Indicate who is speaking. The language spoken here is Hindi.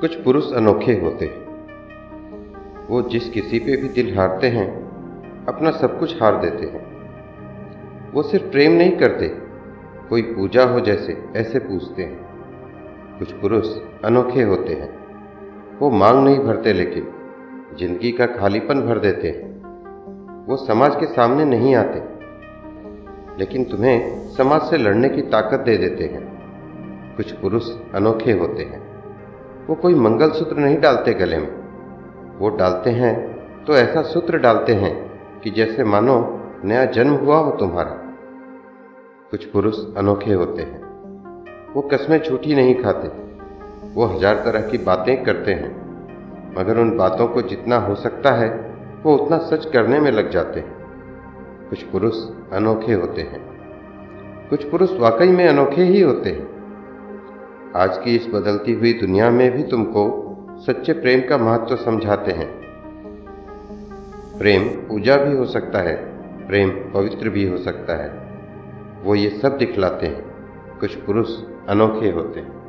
Speaker 1: कुछ पुरुष अनोखे होते हैं। वो जिस किसी पे भी दिल हारते हैं, अपना सब कुछ हार देते हैं। वो सिर्फ़ प्रेम नहीं करते, कोई पूजा हो जैसे ऐसे पूछते हैं। कुछ पुरुष अनोखे होते हैं, वो मांग नहीं भरते लेकिन ज़िंदगी का खालीपन भर देते हैं। वो समाज के सामने नहीं आते, लेकिन तुम्हें समाज से लड़ने की ताकत दे देते हैं। कुछ पुरुष अनोखे होते हैं। वो कोई मंगलसूत्र नहीं डालते गले में। वो डालते हैं तो ऐसा सूत्र डालते हैं कि जैसे मानो नया जन्म हुआ हो तुम्हारा। कुछ पुरुष अनोखे होते हैं। वो कस्में झूठी नहीं खाते। वो हज़ार तरह की बातें करते हैं। मगर उन बातों को जितना हो सकता है, वो उतना सच करने में लग जाते हैं। कुछ पुरुष अनोखे होते हैं। कुछ पुरुष वाकई में अनोखे ही होते हैं। आज की इस बदलती हुई दुनिया में भी तुमको सच्चे प्रेम का महत्व समझाते हैं। प्रेम पूजा भी हो सकता है, प्रेम पवित्र भी हो सकता है। वो ये सब दिखलाते हैं, कुछ पुरुष अनोखे होते हैं।